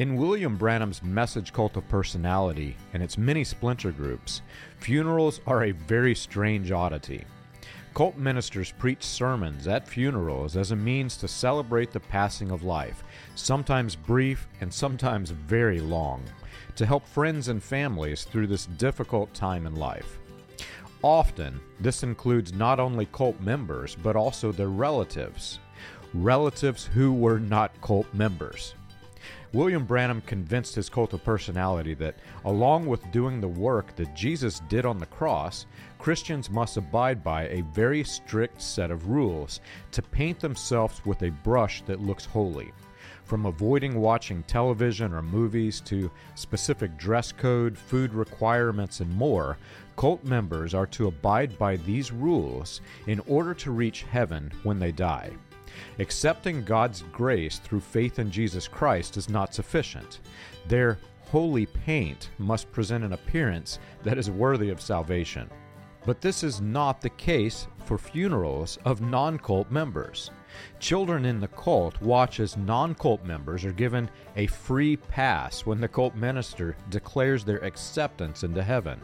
In William Branham's message cult of personality and its many splinter groups, funerals are a very strange oddity. Cult ministers preach sermons at funerals as a means to celebrate the passing of life, sometimes brief and sometimes very long, to help friends and families through this difficult time in life. Often, this includes not only cult members, but also their relatives. Relatives who were not cult members. William Branham convinced his cult of personality that, along with doing the work that Jesus did on the cross, Christians must abide by a very strict set of rules to paint themselves with a brush that looks holy. From avoiding watching television or movies to specific dress code, food requirements, and more, cult members are to abide by these rules in order to reach heaven when they die. Accepting God's grace through faith in Jesus Christ is not sufficient. Their holy paint must present an appearance that is worthy of salvation. But this is not the case for funerals of non cult members. Children in the cult watch as non cult members are given a free pass when the cult minister declares their acceptance into heaven.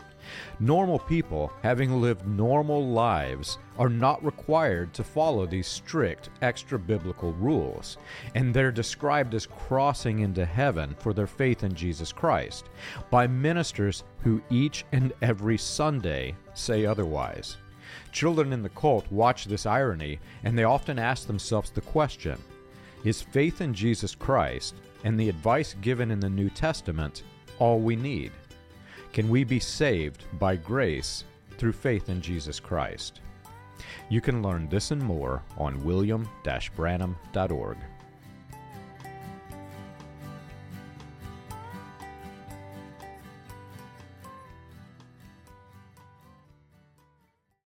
Normal people, having lived normal lives, are not required to follow these strict extra biblical rules, and they're described as crossing into heaven for their faith in Jesus Christ by ministers who each and every Sunday say otherwise. Children in the cult watch this irony, and they often ask themselves the question Is faith in Jesus Christ and the advice given in the New Testament all we need? Can we be saved by grace through faith in Jesus Christ? You can learn this and more on william-branham.org.